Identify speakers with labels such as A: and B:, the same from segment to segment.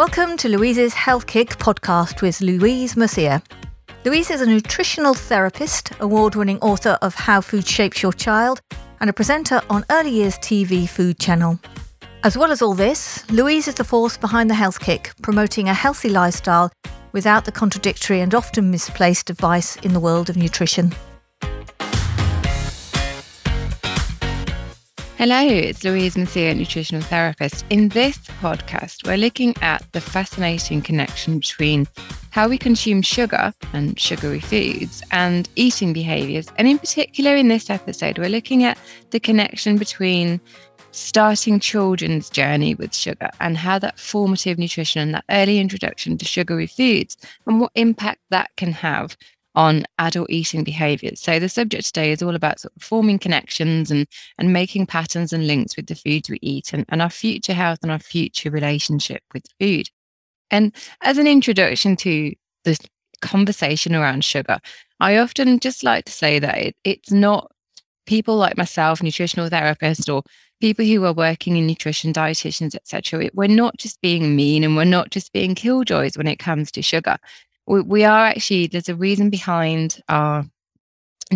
A: Welcome to Louise's Health Kick podcast with Louise Mercier. Louise is a nutritional therapist, award winning author of How Food Shapes Your Child, and a presenter on Early Years TV Food Channel. As well as all this, Louise is the force behind the Health Kick, promoting a healthy lifestyle without the contradictory and often misplaced advice in the world of nutrition.
B: Hello, it's Louise Mercier, nutritional therapist. In this podcast, we're looking at the fascinating connection between how we consume sugar and sugary foods and eating behaviors. And in particular, in this episode, we're looking at the connection between starting children's journey with sugar and how that formative nutrition and that early introduction to sugary foods and what impact that can have on adult eating behaviors. So the subject today is all about sort of forming connections and and making patterns and links with the foods we eat and, and our future health and our future relationship with food. And as an introduction to the conversation around sugar, I often just like to say that it, it's not people like myself, nutritional therapists or people who are working in nutrition, dietitians, etc. We're not just being mean and we're not just being killjoys when it comes to sugar we, we are actually, there's a reason behind our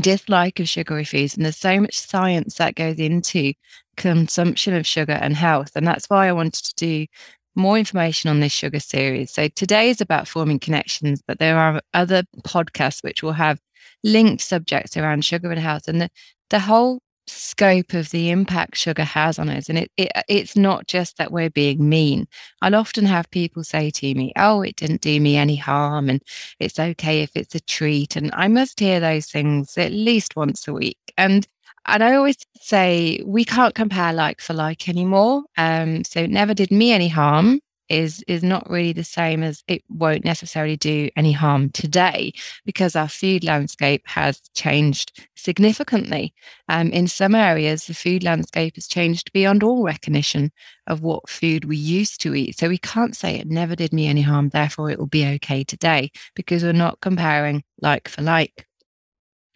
B: dislike of sugary foods. And there's so much science that goes into consumption of sugar and health. And that's why I wanted to do more information on this sugar series. So today is about forming connections, but there are other podcasts which will have linked subjects around sugar and health. And the, the whole scope of the impact sugar has on us. And it, it it's not just that we're being mean. I'll often have people say to me, Oh, it didn't do me any harm and it's okay if it's a treat. And I must hear those things at least once a week. And and I always say we can't compare like for like anymore. Um, so it never did me any harm is is not really the same as it won't necessarily do any harm today because our food landscape has changed significantly. Um, in some areas, the food landscape has changed beyond all recognition of what food we used to eat. So we can't say it never did me any harm, therefore it will be okay today because we're not comparing like for like.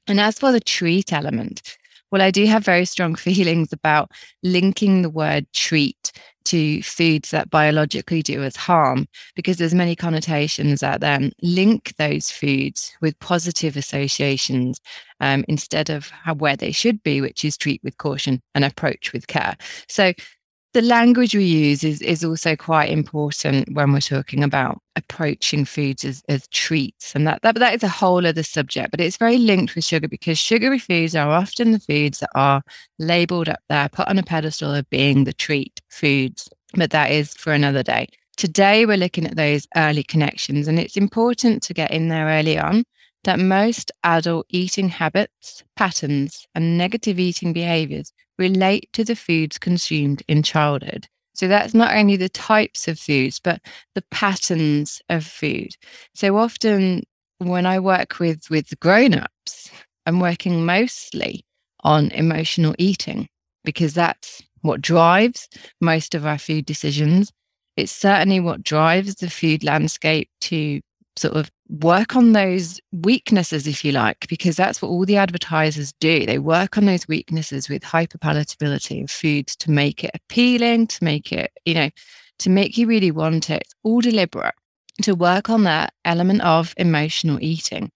B: And as for the treat element, well, I do have very strong feelings about linking the word treat to foods that biologically do us harm because there's many connotations out there link those foods with positive associations um, instead of how, where they should be which is treat with caution and approach with care. So the language we use is is also quite important when we're talking about approaching foods as, as treats and that, that that is a whole other subject but it's very linked with sugar because sugary foods are often the foods that are labeled up there put on a pedestal of being the treat foods but that is for another day. Today we're looking at those early connections and it's important to get in there early on that most adult eating habits patterns and negative eating behaviors relate to the foods consumed in childhood. So that's not only the types of foods, but the patterns of food. So often when I work with with grown-ups, I'm working mostly on emotional eating because that's what drives most of our food decisions. It's certainly what drives the food landscape to sort of work on those weaknesses, if you like, because that's what all the advertisers do. They work on those weaknesses with hyperpalatability of foods to make it appealing, to make it, you know, to make you really want it, all deliberate, to work on that element of emotional eating.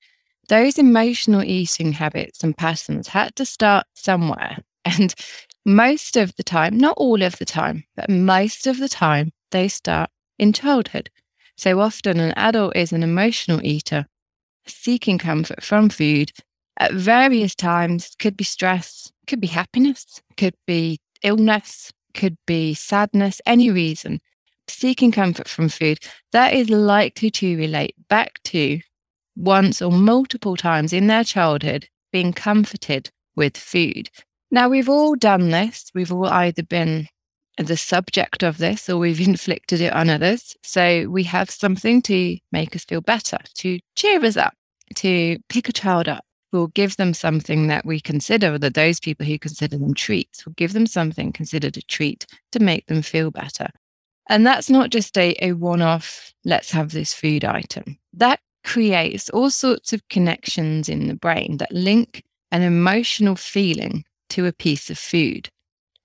B: Those emotional eating habits and patterns had to start somewhere. And most of the time, not all of the time, but most of the time, they start in childhood. So often, an adult is an emotional eater, seeking comfort from food at various times. Could be stress, could be happiness, could be illness, could be sadness, any reason. Seeking comfort from food, that is likely to relate back to once or multiple times in their childhood being comforted with food. Now, we've all done this. We've all either been the subject of this or we've inflicted it on others. So we have something to make us feel better, to cheer us up, to pick a child up. We'll give them something that we consider that those people who consider them treats will give them something considered a treat to make them feel better. And that's not just a, a one off, let's have this food item. That creates all sorts of connections in the brain that link an emotional feeling to a piece of food.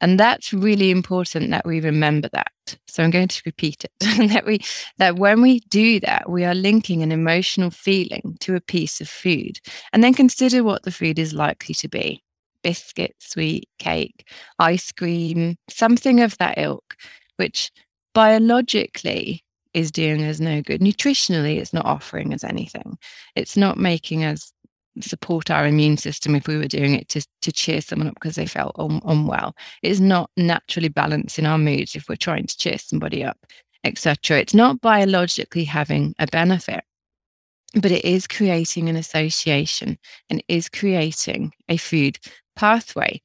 B: And that's really important that we remember that. So I'm going to repeat it that we that when we do that, we are linking an emotional feeling to a piece of food. And then consider what the food is likely to be. Biscuit, sweet cake, ice cream, something of that ilk, which biologically is doing us no good. Nutritionally, it's not offering us anything. It's not making us support our immune system if we were doing it to, to cheer someone up because they felt un- unwell. It is not naturally balancing our moods if we're trying to cheer somebody up, etc. It's not biologically having a benefit, but it is creating an association and is creating a food pathway.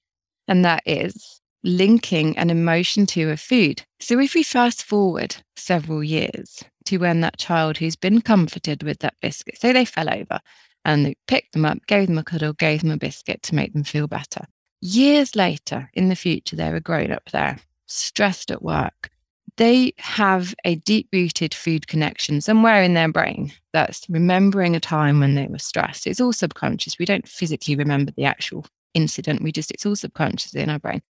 B: And that is linking an emotion to a food. So if we fast forward several years to when that child who's been comforted with that biscuit, say they fell over and they picked them up, gave them a cuddle, gave them a biscuit to make them feel better. Years later, in the future, they're a grown up there, stressed at work. They have a deep rooted food connection somewhere in their brain that's remembering a time when they were stressed. It's all subconscious. We don't physically remember the actual incident, we just, it's all subconscious in our brain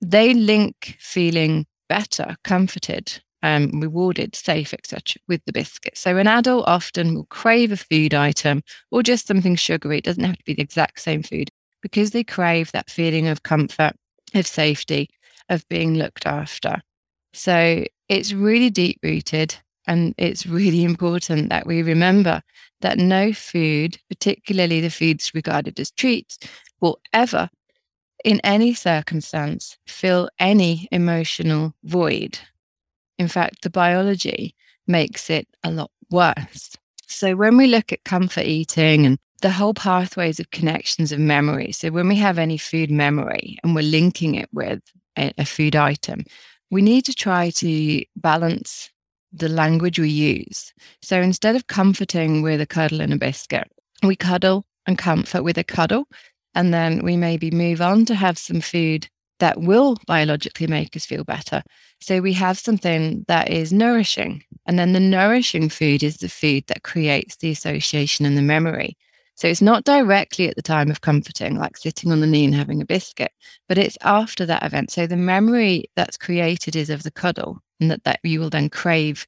B: they link feeling better, comforted, um, rewarded, safe, etc., with the biscuit. So an adult often will crave a food item or just something sugary. It doesn't have to be the exact same food because they crave that feeling of comfort, of safety, of being looked after. So it's really deep rooted. And it's really important that we remember that no food, particularly the foods regarded as treats, will ever in any circumstance, fill any emotional void. In fact, the biology makes it a lot worse. So, when we look at comfort eating and the whole pathways of connections of memory, so when we have any food memory and we're linking it with a, a food item, we need to try to balance the language we use. So, instead of comforting with a cuddle and a biscuit, we cuddle and comfort with a cuddle and then we maybe move on to have some food that will biologically make us feel better. So we have something that is nourishing. And then the nourishing food is the food that creates the association and the memory. So it's not directly at the time of comforting, like sitting on the knee and having a biscuit, but it's after that event. So the memory that's created is of the cuddle, and that, that you will then crave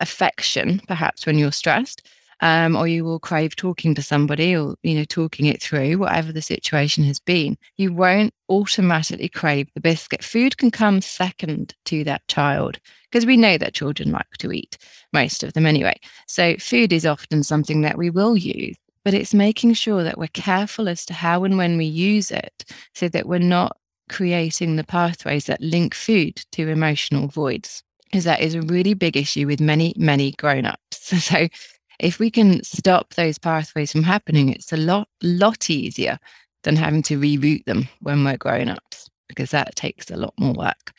B: affection, perhaps when you're stressed um, or you will crave talking to somebody or you know talking it through whatever the situation has been you won't automatically crave the biscuit. Food can come second to that child because we know that children like to eat most of them anyway. So food is often something that we will use but it's making sure that we're careful as to how and when we use it so that we're not creating the pathways that link food to emotional voids because that is a really big issue with many many grown-ups. So if we can stop those pathways from happening, it's a lot, lot easier than having to reroute them when we're grown ups, because that takes a lot more work.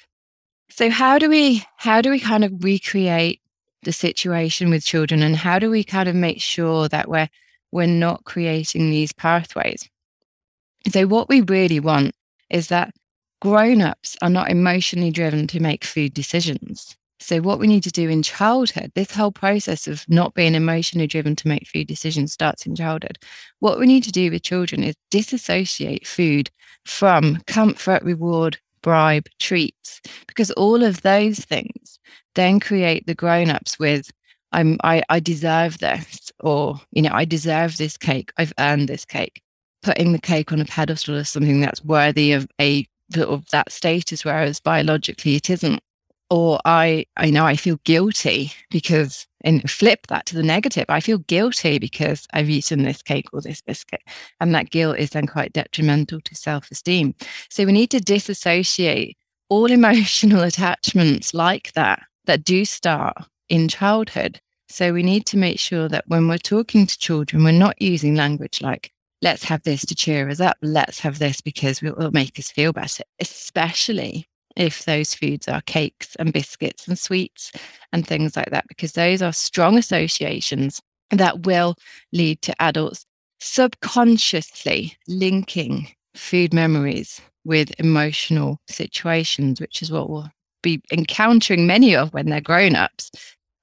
B: So how do we how do we kind of recreate the situation with children and how do we kind of make sure that we're we're not creating these pathways? So what we really want is that grown-ups are not emotionally driven to make food decisions. So, what we need to do in childhood, this whole process of not being emotionally driven to make food decisions starts in childhood. What we need to do with children is disassociate food from comfort, reward, bribe, treats, because all of those things then create the grown ups with, I'm, I, I deserve this, or, you know, I deserve this cake. I've earned this cake. Putting the cake on a pedestal as something that's worthy of a sort of that status, whereas biologically it isn't or I, I know I feel guilty because, and flip that to the negative, I feel guilty because I've eaten this cake or this biscuit. And that guilt is then quite detrimental to self esteem. So we need to disassociate all emotional attachments like that, that do start in childhood. So we need to make sure that when we're talking to children, we're not using language like, let's have this to cheer us up. Let's have this because it will make us feel better, especially if those foods are cakes and biscuits and sweets and things like that, because those are strong associations that will lead to adults subconsciously linking food memories with emotional situations, which is what we'll be encountering many of when they're grown ups.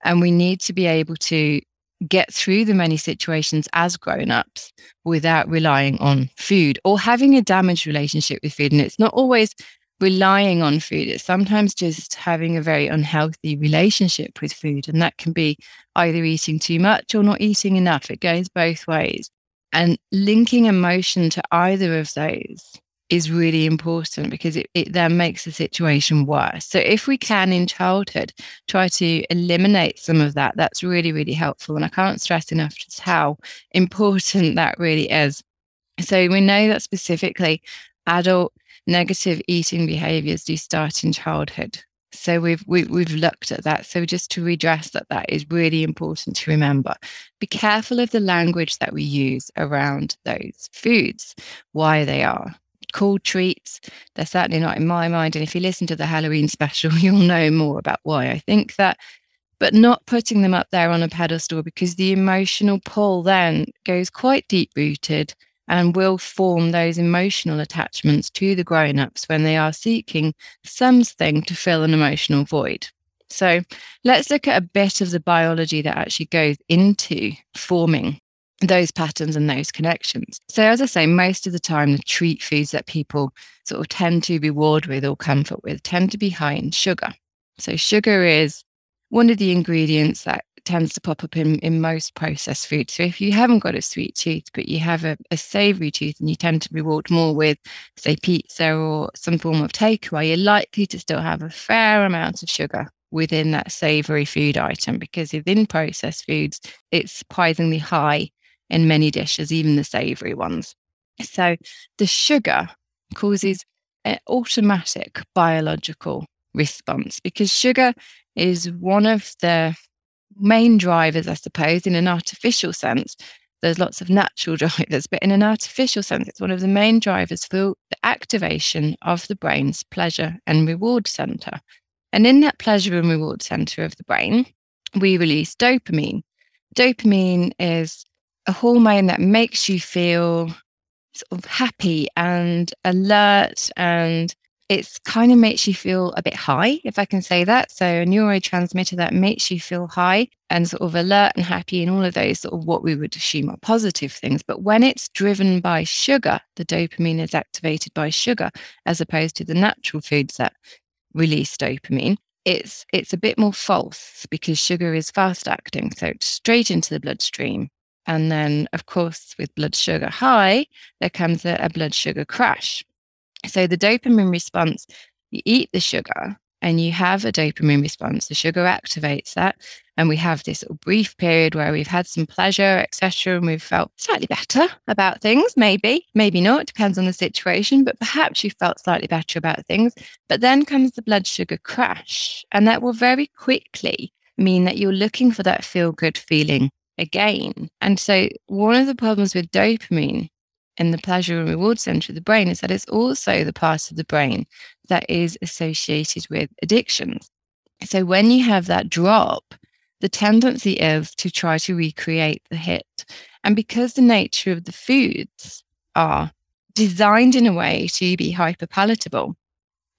B: And we need to be able to get through the many situations as grown ups without relying on food or having a damaged relationship with food. And it's not always relying on food. It's sometimes just having a very unhealthy relationship with food. And that can be either eating too much or not eating enough. It goes both ways. And linking emotion to either of those is really important because it, it then makes the situation worse. So if we can in childhood try to eliminate some of that, that's really, really helpful. And I can't stress enough just how important that really is. So we know that specifically adult negative eating behaviors do start in childhood. So we've we, have we have looked at that. So just to redress that, that is really important to remember. Be careful of the language that we use around those foods, why they are called treats. They're certainly not in my mind. And if you listen to the Halloween special, you'll know more about why I think that. But not putting them up there on a pedestal because the emotional pull then goes quite deep rooted and will form those emotional attachments to the grown ups when they are seeking something to fill an emotional void. So let's look at a bit of the biology that actually goes into forming those patterns and those connections. So, as I say, most of the time, the treat foods that people sort of tend to reward with or comfort with tend to be high in sugar. So, sugar is one of the ingredients that tends to pop up in, in most processed foods. So if you haven't got a sweet tooth, but you have a, a savory tooth and you tend to reward more with, say, pizza or some form of takeaway, you're likely to still have a fair amount of sugar within that savory food item because within processed foods, it's surprisingly high in many dishes, even the savory ones. So the sugar causes an automatic biological response because sugar is one of the main drivers, I suppose, in an artificial sense. There's lots of natural drivers, but in an artificial sense, it's one of the main drivers for the activation of the brain's pleasure and reward center. And in that pleasure and reward center of the brain, we release dopamine. Dopamine is a hormone that makes you feel sort of happy and alert and it's kind of makes you feel a bit high, if I can say that. So a neurotransmitter that makes you feel high and sort of alert and happy and all of those sort of what we would assume are positive things. But when it's driven by sugar, the dopamine is activated by sugar as opposed to the natural foods that release dopamine. It's it's a bit more false because sugar is fast acting, so it's straight into the bloodstream. And then, of course, with blood sugar high, there comes a, a blood sugar crash. So the dopamine response, you eat the sugar and you have a dopamine response. The sugar activates that. And we have this brief period where we've had some pleasure, etc. And we've felt slightly better about things, maybe, maybe not, depends on the situation, but perhaps you felt slightly better about things. But then comes the blood sugar crash. And that will very quickly mean that you're looking for that feel good feeling again. And so one of the problems with dopamine in the pleasure and reward center of the brain is that it's also the part of the brain that is associated with addictions. So when you have that drop, the tendency is to try to recreate the hit. And because the nature of the foods are designed in a way to be hyperpalatable,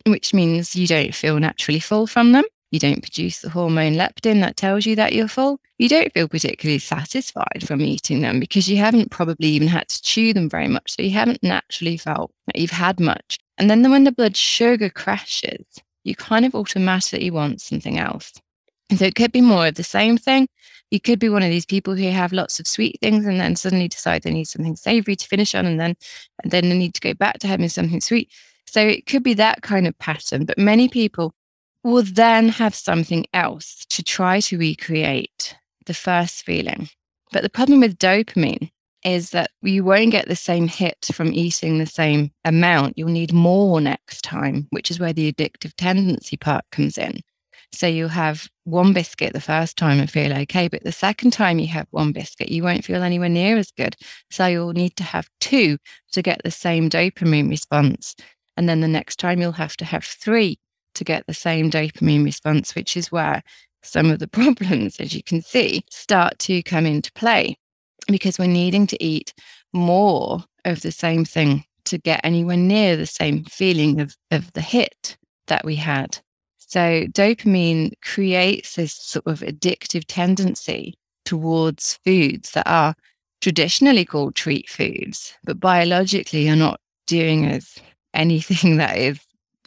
B: which means you don't feel naturally full from them, you don't produce the hormone leptin that tells you that you're full. You don't feel particularly satisfied from eating them because you haven't probably even had to chew them very much. So you haven't naturally felt that you've had much. And then when the blood sugar crashes, you kind of automatically want something else. And so it could be more of the same thing. You could be one of these people who have lots of sweet things and then suddenly decide they need something savory to finish on and then and then they need to go back to having something sweet. So it could be that kind of pattern. But many people will then have something else to try to recreate the first feeling. But the problem with dopamine is that you won't get the same hit from eating the same amount. You'll need more next time, which is where the addictive tendency part comes in. So you'll have one biscuit the first time and feel okay, but the second time you have one biscuit, you won't feel anywhere near as good. So you'll need to have two to get the same dopamine response. And then the next time you'll have to have three to get the same dopamine response, which is where some of the problems, as you can see, start to come into play because we're needing to eat more of the same thing to get anywhere near the same feeling of, of the hit that we had. So, dopamine creates this sort of addictive tendency towards foods that are traditionally called treat foods, but biologically are not doing us anything that is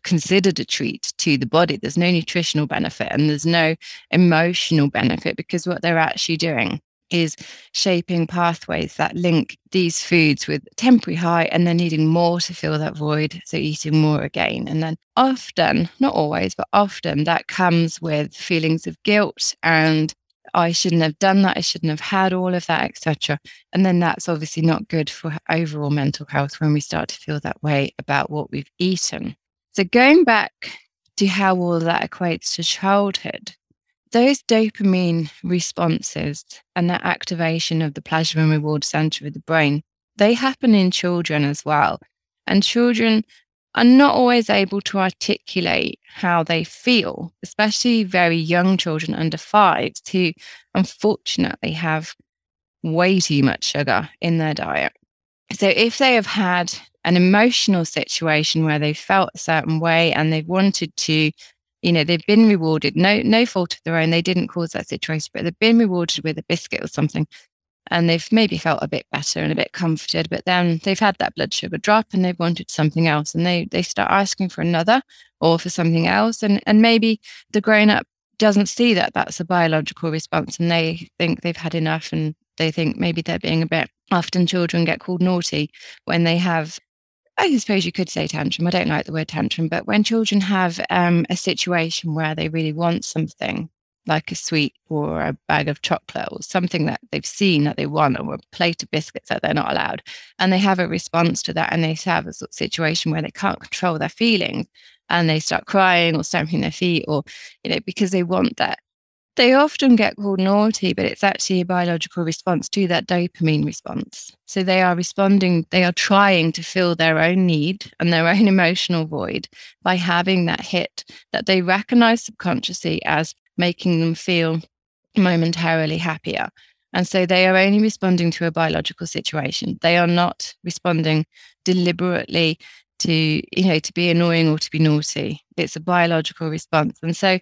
B: considered a treat to the body. There's no nutritional benefit and there's no emotional benefit because what they're actually doing is shaping pathways that link these foods with temporary high and then needing more to fill that void. So eating more again. And then often, not always, but often that comes with feelings of guilt and I shouldn't have done that. I shouldn't have had all of that, etc. And then that's obviously not good for overall mental health when we start to feel that way about what we've eaten. So going back to how all that equates to childhood, those dopamine responses and that activation of the pleasure and reward center of the brain, they happen in children as well. And children are not always able to articulate how they feel, especially very young children under five who unfortunately have way too much sugar in their diet. So if they have had an emotional situation where they felt a certain way and they've wanted to you know they've been rewarded. No no fault of their own. They didn't cause that situation but they've been rewarded with a biscuit or something. And they've maybe felt a bit better and a bit comforted but then they've had that blood sugar drop and they've wanted something else. And they they start asking for another or for something else. And and maybe the grown up doesn't see that that's a biological response and they think they've had enough and they think maybe they're being a bit often children get called naughty when they have I suppose you could say tantrum. I don't like the word tantrum, but when children have um, a situation where they really want something, like a sweet or a bag of chocolate or something that they've seen that they want or a plate of biscuits that they're not allowed and they have a response to that and they have a sort of situation where they can't control their feelings and they start crying or stamping their feet or you know because they want that they often get called naughty, but it's actually a biological response to that dopamine response. So they are responding, they are trying to fill their own need and their own emotional void by having that hit that they recognize subconsciously as making them feel momentarily happier. And so they are only responding to a biological situation. They are not responding deliberately to, you know, to be annoying or to be naughty. It's a biological response. And so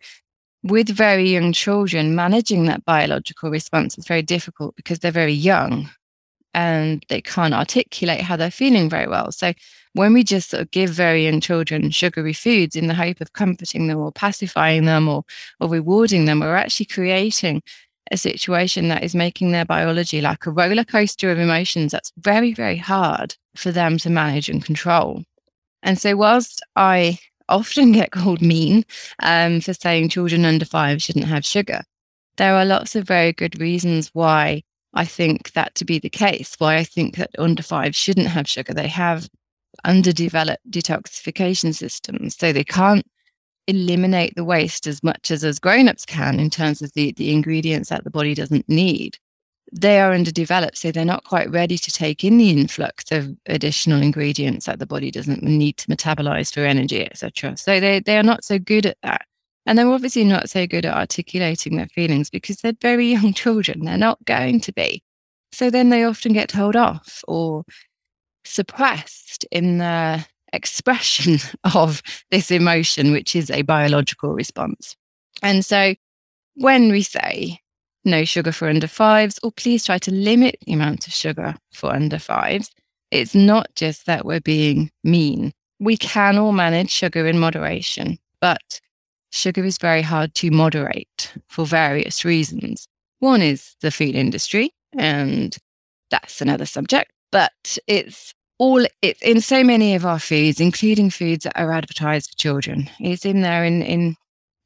B: with very young children, managing that biological response is very difficult because they're very young and they can't articulate how they're feeling very well. So when we just sort of give very young children sugary foods in the hope of comforting them or pacifying them or, or rewarding them, we're actually creating a situation that is making their biology like a roller coaster of emotions that's very, very hard for them to manage and control. And so, whilst I often get called mean um, for saying children under five shouldn't have sugar. There are lots of very good reasons why I think that to be the case, why I think that under five shouldn't have sugar. They have underdeveloped detoxification systems, so they can't eliminate the waste as much as as grown-ups can in terms of the, the ingredients that the body doesn't need they are underdeveloped, so they're not quite ready to take in the influx of additional ingredients that the body doesn't need to metabolize for energy, etc. So they they are not so good at that. And they're obviously not so good at articulating their feelings because they're very young children. They're not going to be. So then they often get told off or suppressed in their expression of this emotion, which is a biological response. And so when we say no sugar for under fives, or please try to limit the amount of sugar for under fives. It's not just that we're being mean. We can all manage sugar in moderation, but sugar is very hard to moderate for various reasons. One is the food industry, and that's another subject, but it's all it's in so many of our foods, including foods that are advertised for children. It's in there in, in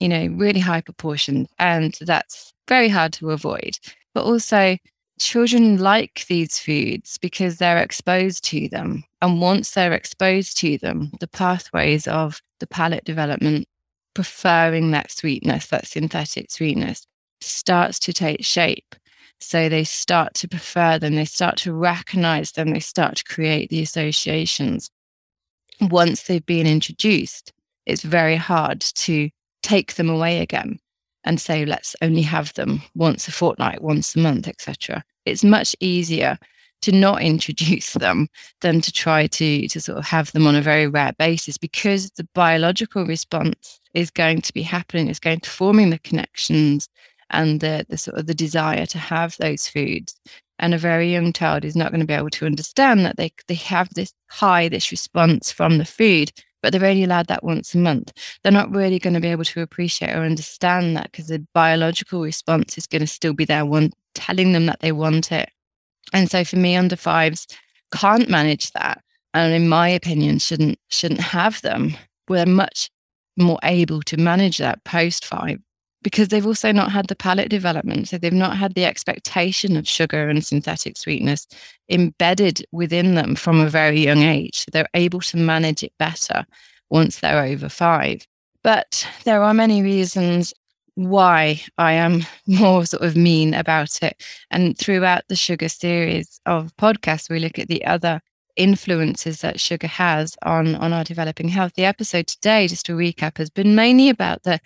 B: you know, really high proportions. And that's very hard to avoid. But also, children like these foods because they're exposed to them. And once they're exposed to them, the pathways of the palate development, preferring that sweetness, that synthetic sweetness, starts to take shape. So they start to prefer them, they start to recognize them, they start to create the associations. Once they've been introduced, it's very hard to take them away again and say, let's only have them once a fortnight, once a month, etc. It's much easier to not introduce them than to try to, to sort of have them on a very rare basis because the biological response is going to be happening, is going to forming the connections and the, the sort of the desire to have those foods. And a very young child is not going to be able to understand that they, they have this high, this response from the food, but they're only allowed that once a month. They're not really going to be able to appreciate or understand that because the biological response is going to still be there, one telling them that they want it. And so for me, under fives can't manage that, and in my opinion, shouldn't shouldn't have them. We're much more able to manage that post five because they've also not had the palate development. So they've not had the expectation of sugar and synthetic sweetness embedded within them from a very young age. So they're able to manage it better once they're over five. But there are many reasons why I am more sort of mean about it. And throughout the sugar series of podcasts, we look at the other influences that sugar has on on our developing health. The episode today, just to recap, has been mainly about the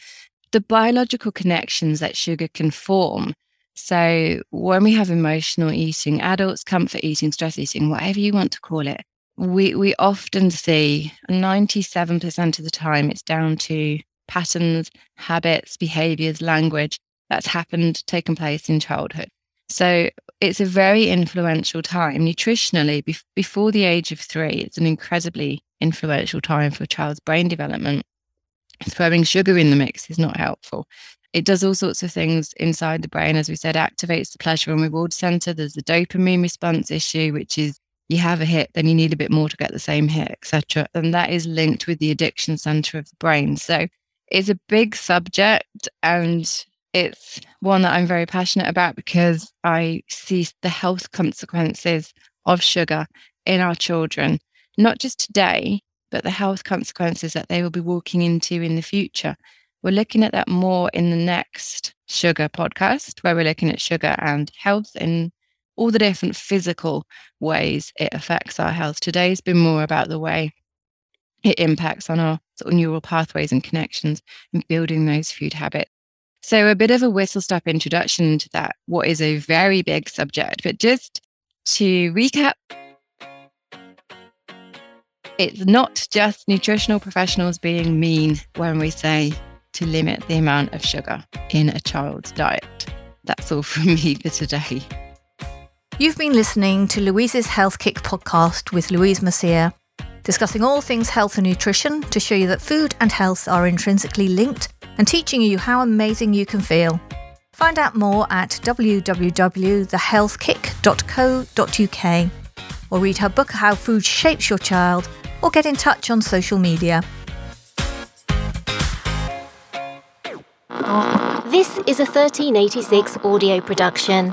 B: the biological connections that sugar can form. So when we have emotional eating, adults, comfort eating, stress eating, whatever you want to call it, we we often see 97% of the time it's down to patterns, habits, behaviors, language that's happened, taken place in childhood. So it's a very influential time nutritionally. Be- before the age of three, it's an incredibly influential time for a child's brain development. Throwing sugar in the mix is not helpful. It does all sorts of things inside the brain. As we said, activates the pleasure and reward center. There's the dopamine response issue, which is you have a hit, then you need a bit more to get the same hit, etc. And that is linked with the addiction center of the brain. So it's a big subject and it's one that I'm very passionate about because I see the health consequences of sugar in our children, not just today, but the health consequences that they will be walking into in the future. We're looking at that more in the next sugar podcast, where we're looking at sugar and health in all the different physical ways it affects our health. Today's been more about the way it impacts on our sort of neural pathways and connections and building those food habits. So, a bit of a whistle stop introduction to that, what is a very big subject. But just to recap, it's not just nutritional professionals being mean when we say to limit the amount of sugar in a child's diet. That's all from me for today.
A: You've been listening to Louise's Health Kick podcast with Louise Mercier, discussing all things health and nutrition to show you that food and health are intrinsically linked and teaching you how amazing you can feel. Find out more at www.thehealthkick.co.uk or read her book How Food Shapes Your Child or get in touch on social media.
C: This is a 1386 audio production.